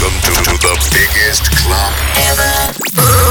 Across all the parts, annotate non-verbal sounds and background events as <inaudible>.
Welcome to, to the biggest club ever.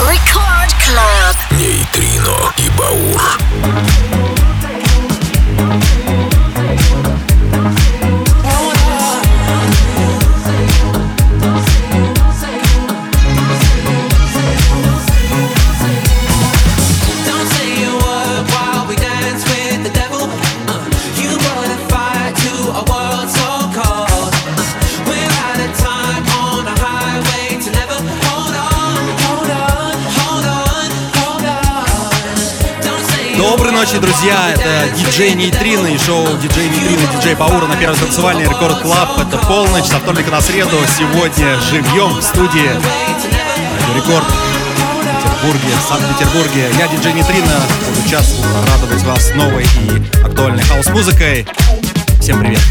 диджей Нейтрина и шоу диджей Нейтрина, диджей Паура на первый танцевальный рекорд клаб. Это полночь, со вторника на среду. Сегодня живьем в студии. Радио Рекорд. Петербурге, Санкт-Петербурге. Я диджей Нитрина, буду час радовать вас новой и актуальной хаос-музыкой. Всем привет!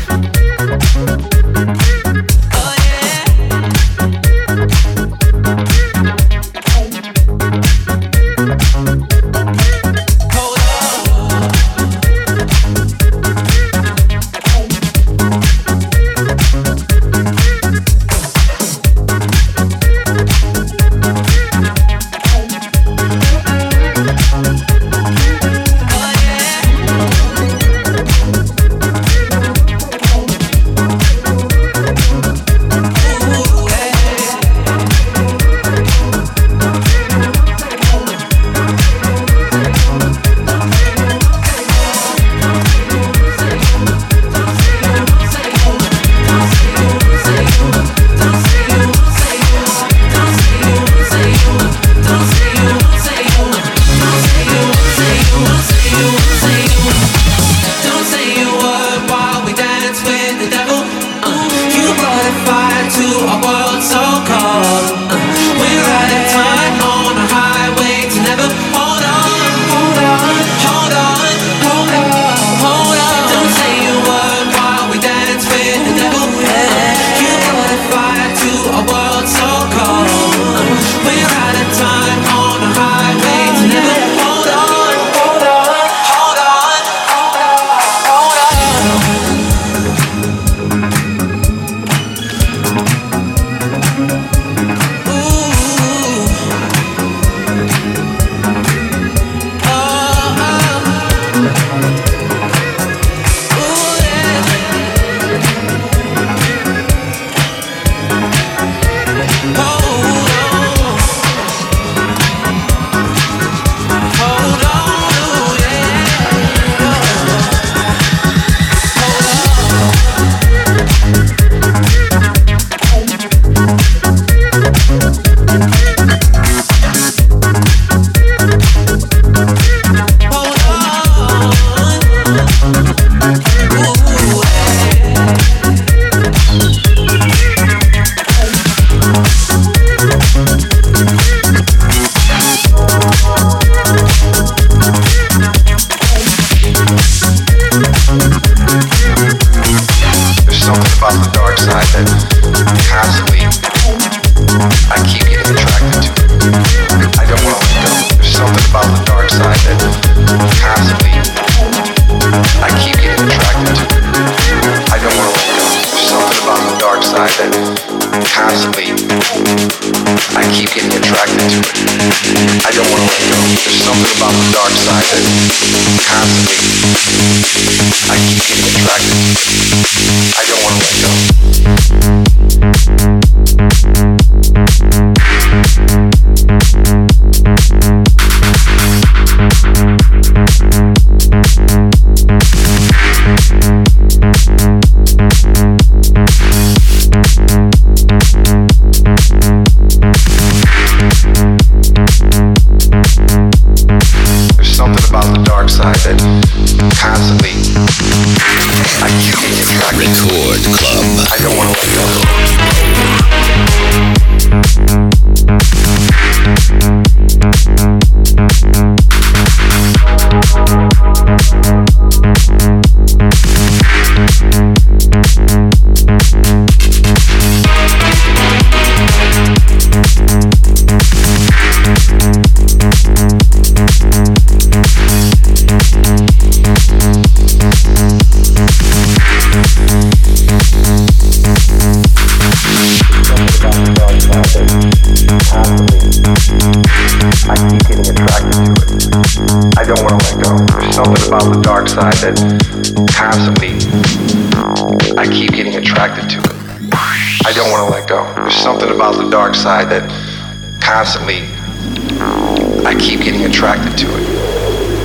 Constantly I keep getting attracted to it.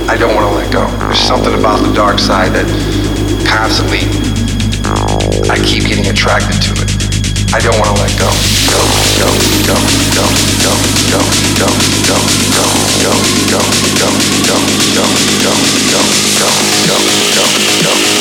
I don't want to let go. There's something about the dark side that constantly I keep getting attracted to it. I don't want to let go. Go, go, go, go, go, go, go, go, go, go, go, go, go, go, go, go, go, go, go,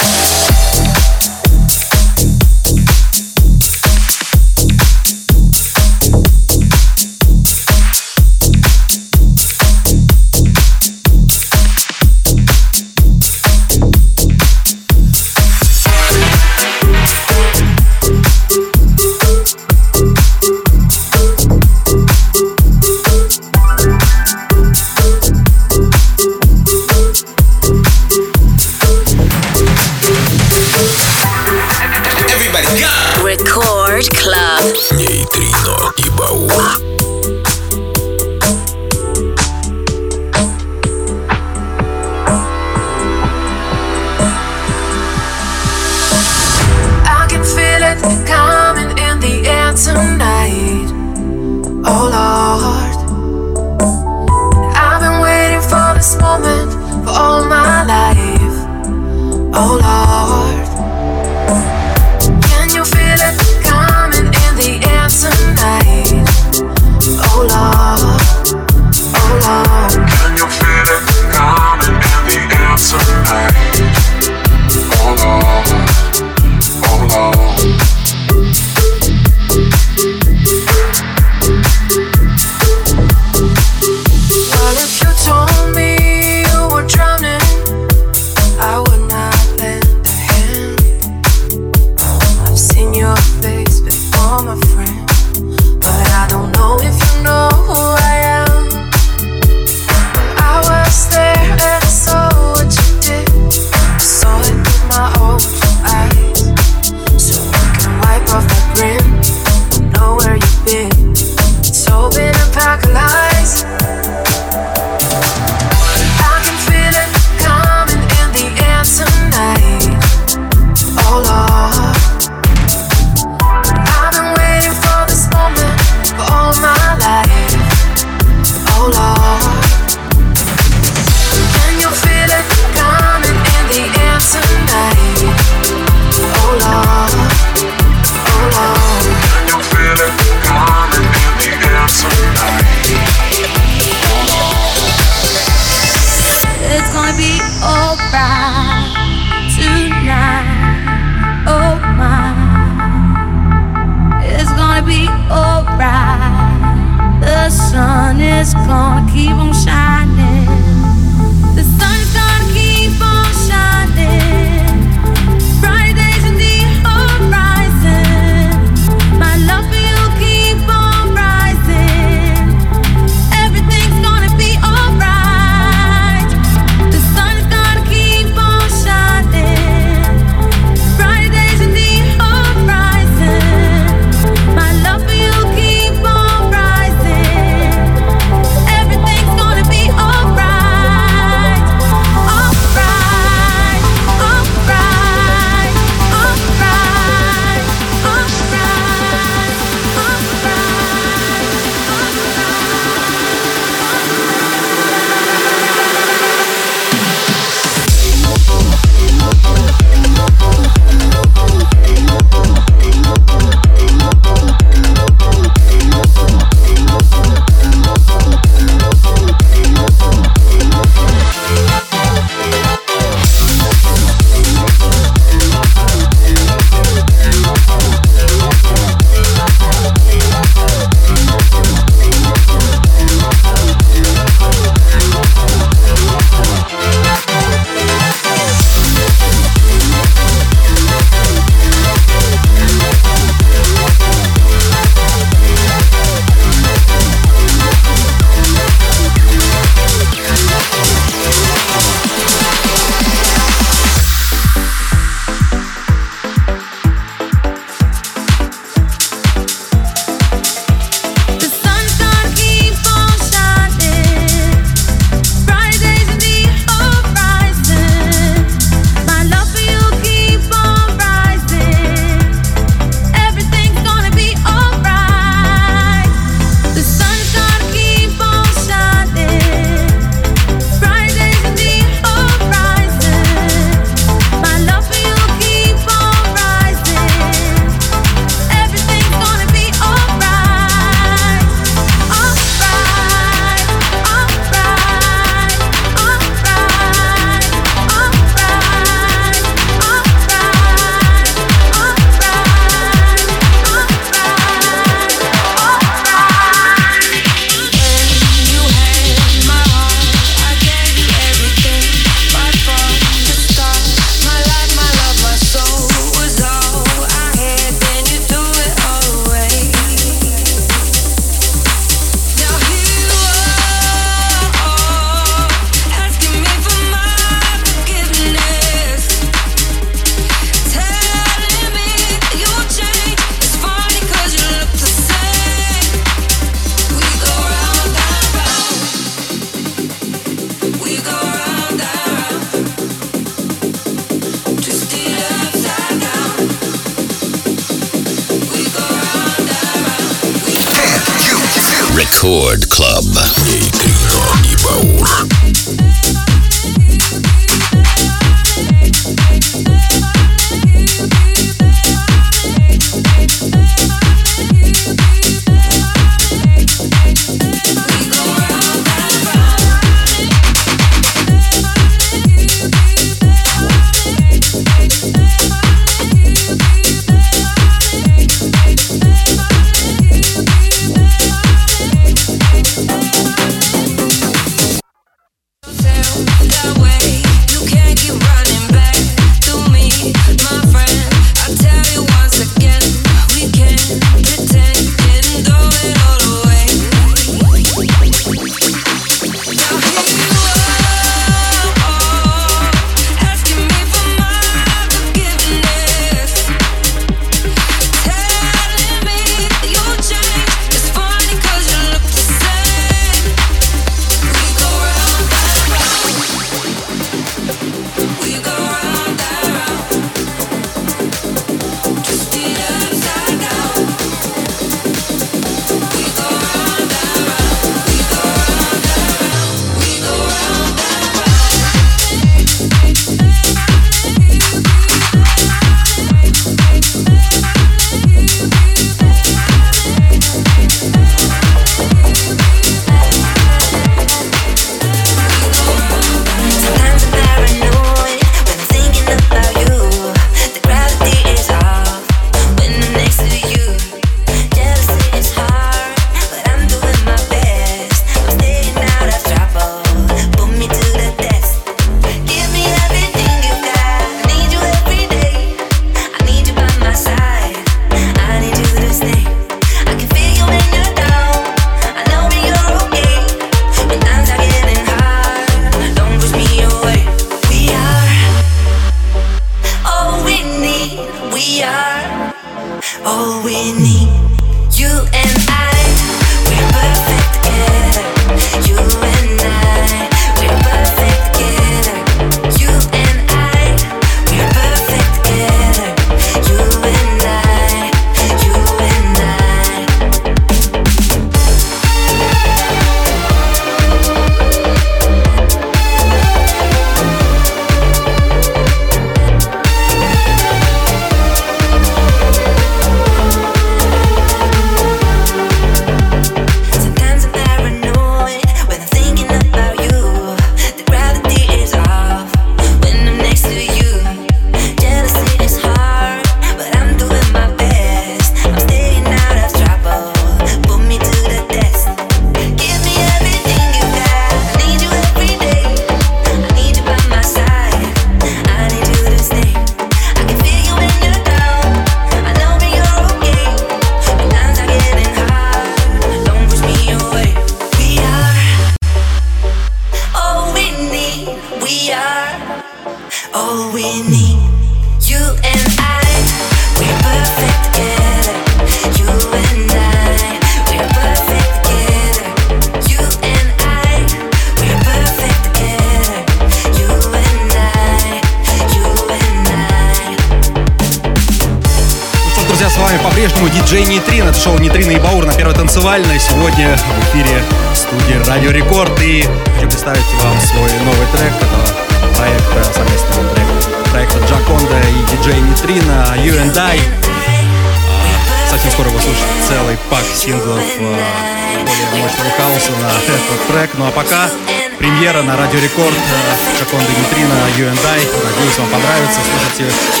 премьера на Радио Рекорд. Э, как Джаконда Нитрина, Юэндай. Надеюсь, вам понравится. Слушайте э,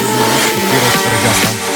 эфиры радиостанции.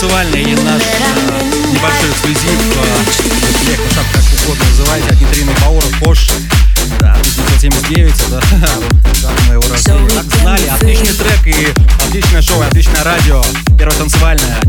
танцевальный и наш э, небольшой эксклюзив. Э, Лех, ну так, как угодно называйте, от Нитрина Бауров, Пош. Да, 1979, это да, <laughs> моего рождения. Так знали, отличный трек и отличное шоу, и отличное радио. Первое танцевальное.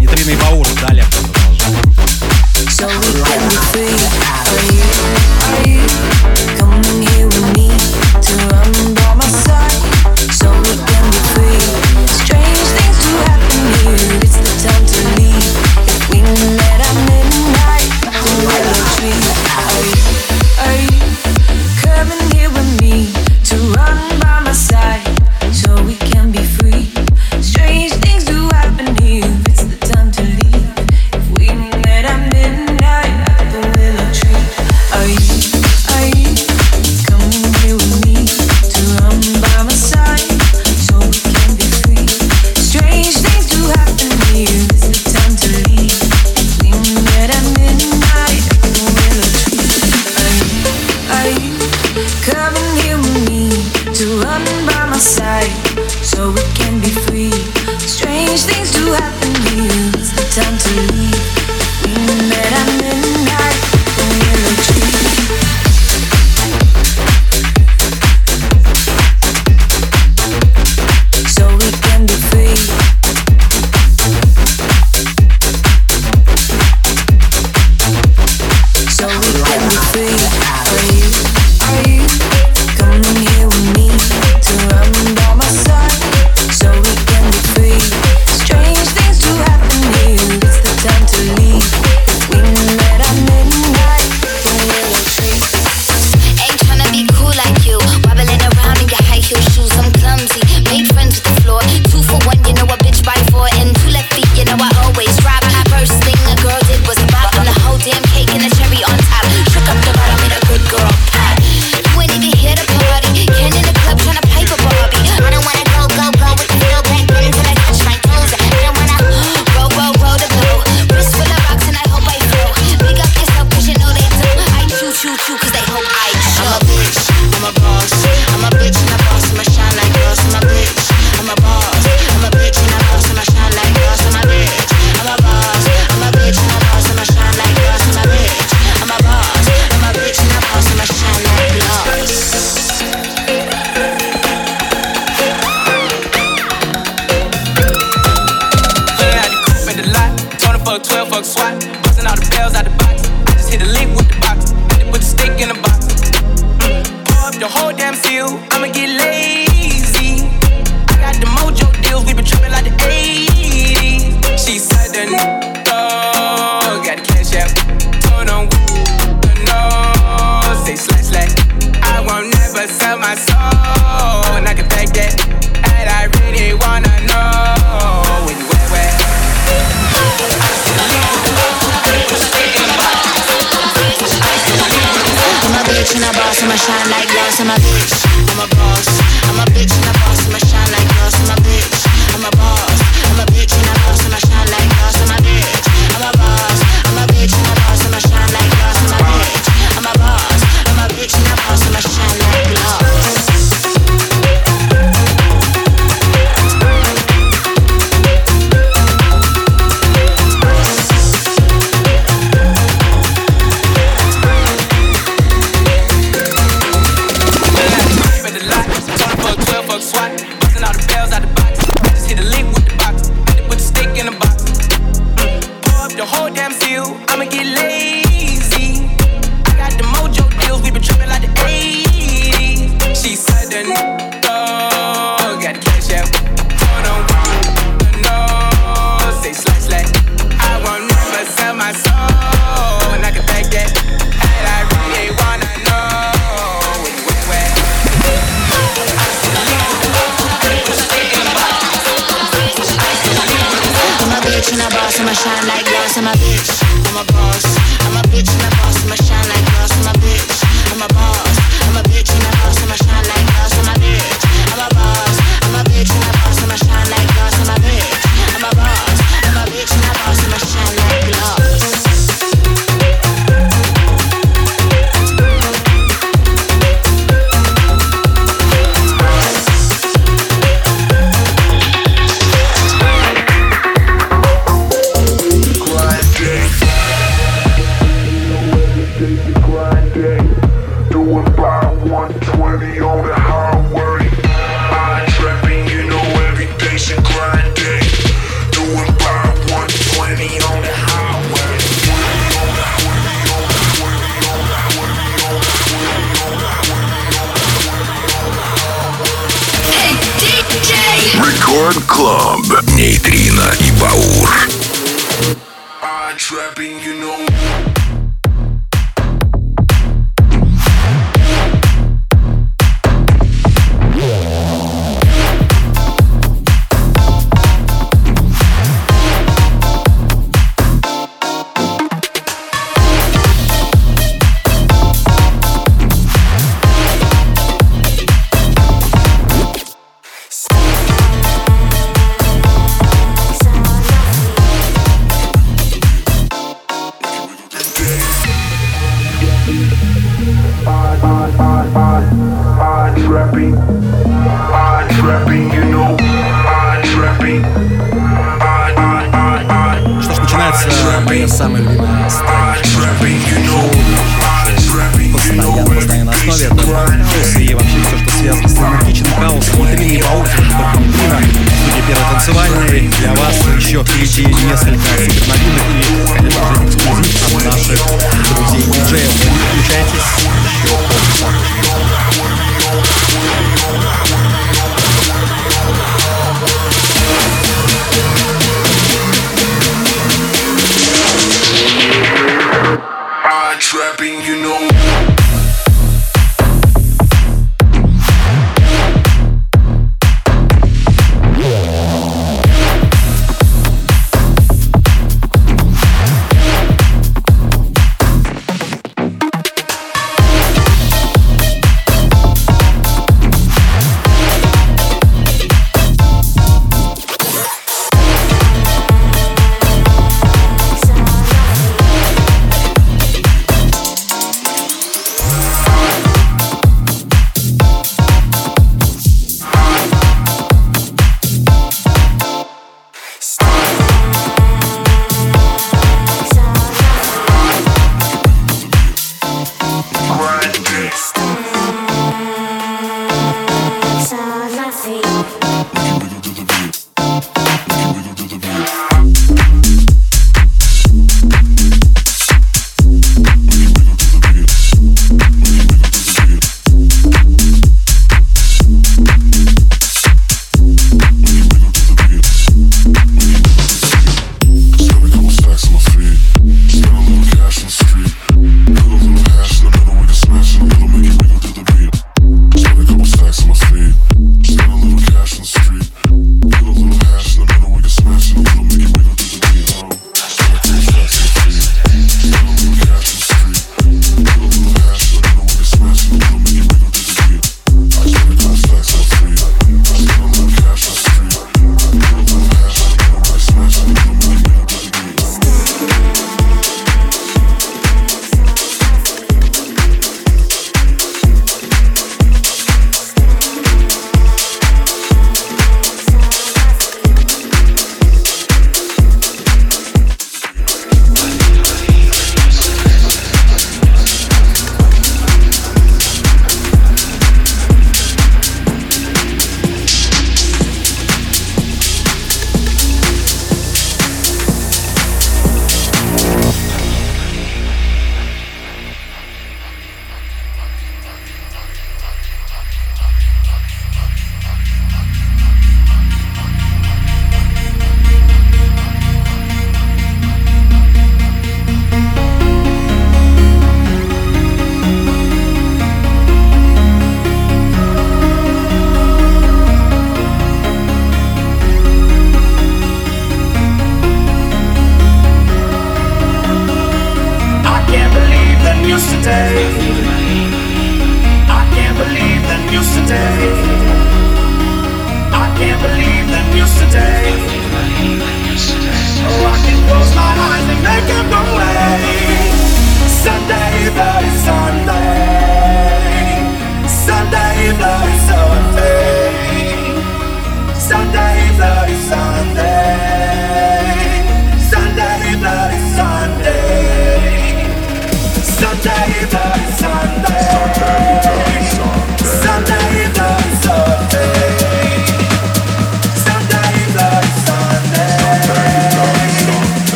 для вас еще впереди несколько супер новинок и, конечно же, эксклюзив от наших друзей-диджеев. Включайтесь.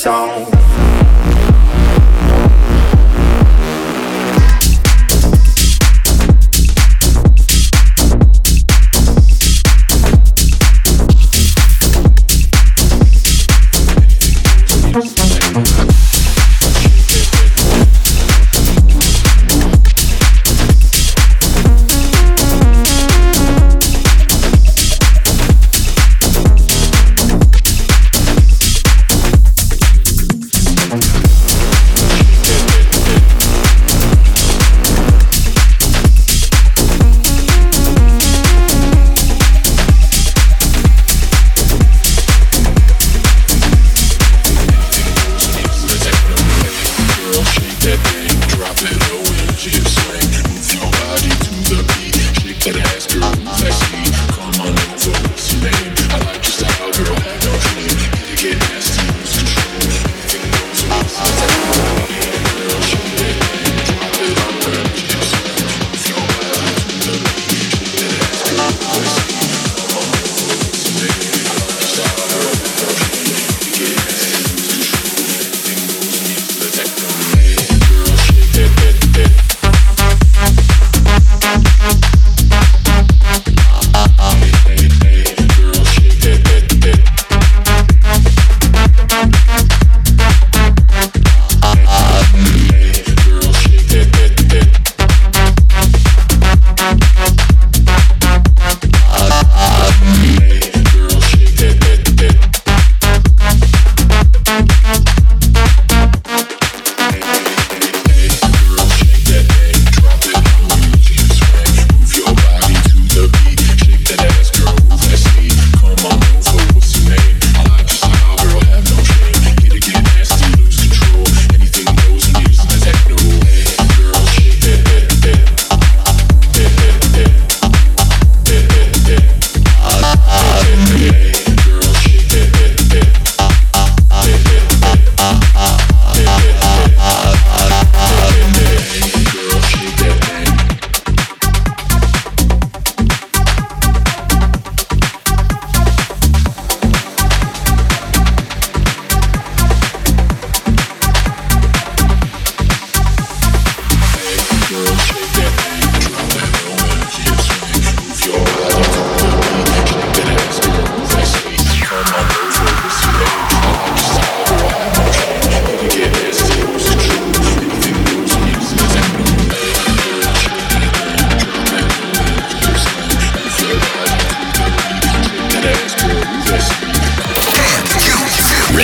Song?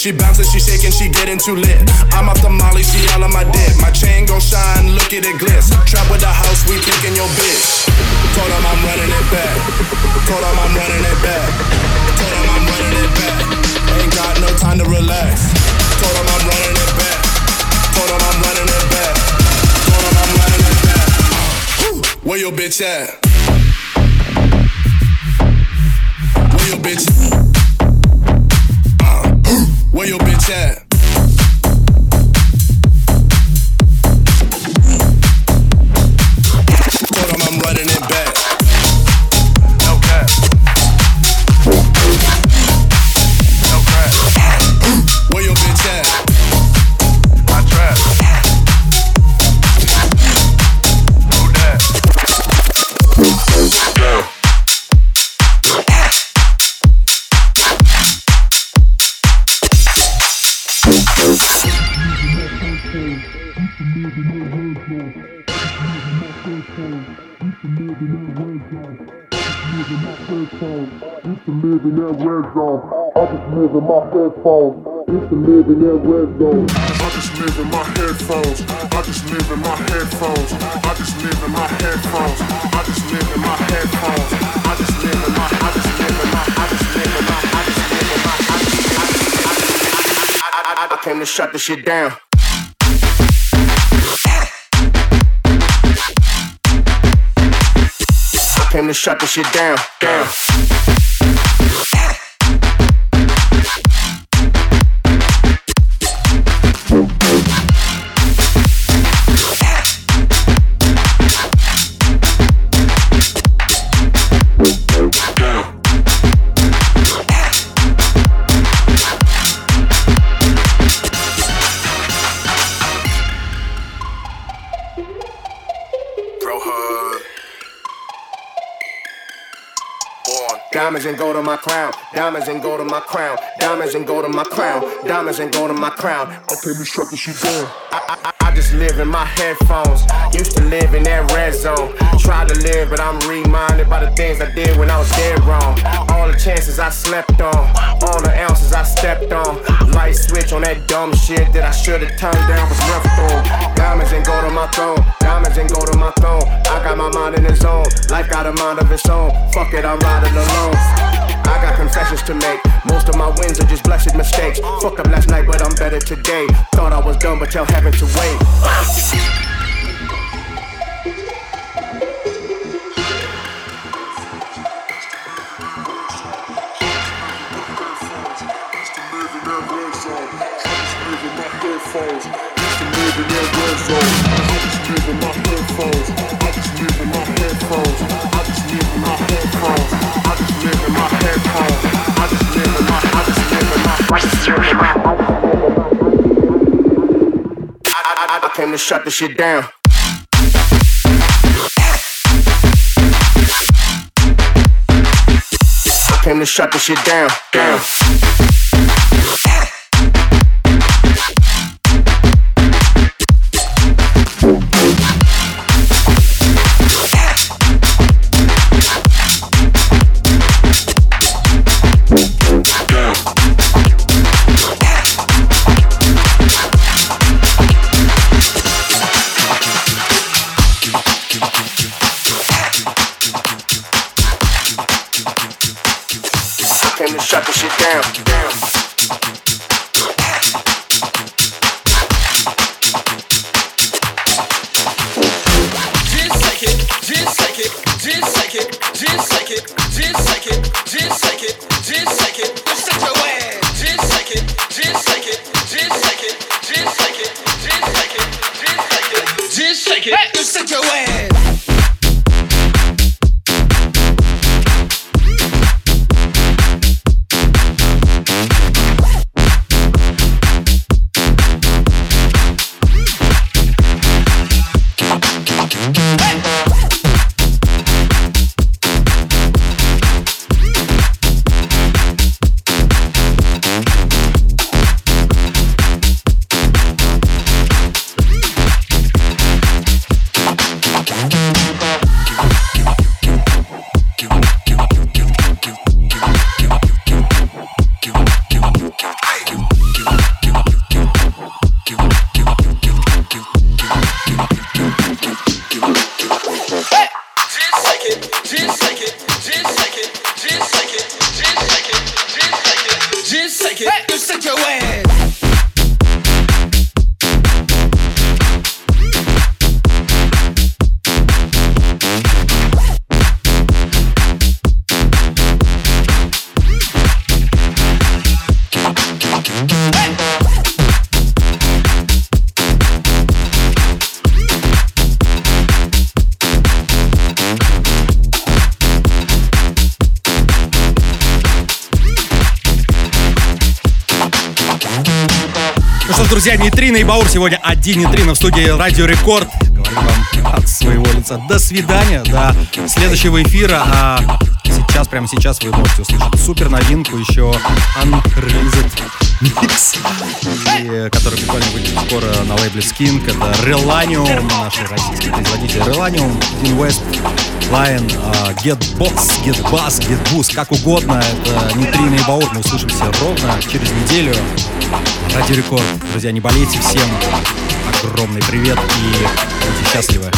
She bouncing, she shaking, she getting too lit. I'm off the molly, she all on my dick. My chain gon' shine, look at it glitz. Trap with the house, we picking your bitch. Told him I'm running it back. Told him I'm running it back. Told him I'm running it back. Ain't got no time to relax. Told him I'm running it back. Told him I'm running it back. Told him I'm running it back. Where your bitch at? live in that red zone. I just Live in my first phone. Used to live in that red zone. I just live in my headphones. Used to live in that red zone. I just live in my headphones. I just live in my headphones. I just live in my headphones. I just live in my headphones. I just live in my. I just live in my. I just live in my. I just live in my. I just live in my. I came to shut the shit down. Came to shut the shit down. Down. Diamonds and gold on my crown. Diamonds and gold on my crown. Diamonds and gold on my crown. Diamonds and gold on my crown. I came to shut the shit down. I, I, I just live in my headphones. Used to live in that red zone. Try to live, but I'm reminded by the things I did when I was dead wrong. All the chances I slept on. All the ounces I stepped on. Light switch on that dumb shit that I should have turned down was left on. Diamonds and gold on my throne. Diamonds and gold on my throne. I got my mind in the zone. Life got a mind of its own. Fuck it, I'm riding alone. I got confessions to make. Most of my wins are just blessed mistakes. Fucked up last night, but I'm better today. Thought I was done, but tell heaven to wait. Came to shut the shit down. I came to shut the shit down. Down. Down. Сегодня один Нейтрина в студии Радио Рекорд. Говорим вам от своего лица. До свидания, до следующего эфира. А сейчас, прямо сейчас вы можете услышать супер новинку, еще Unreleased микс, который прикольно выйдет скоро на лейбле Skink. Это Relanium, наш российский производитель Relanium, Dean West, Lion, uh, Get Box, Get Bass, Get Boost, как угодно. Это Нейтрино и Баур. Мы услышимся ровно через неделю. Радио Рекорд. Друзья, не болейте всем. Огромный привет и будьте счастливы.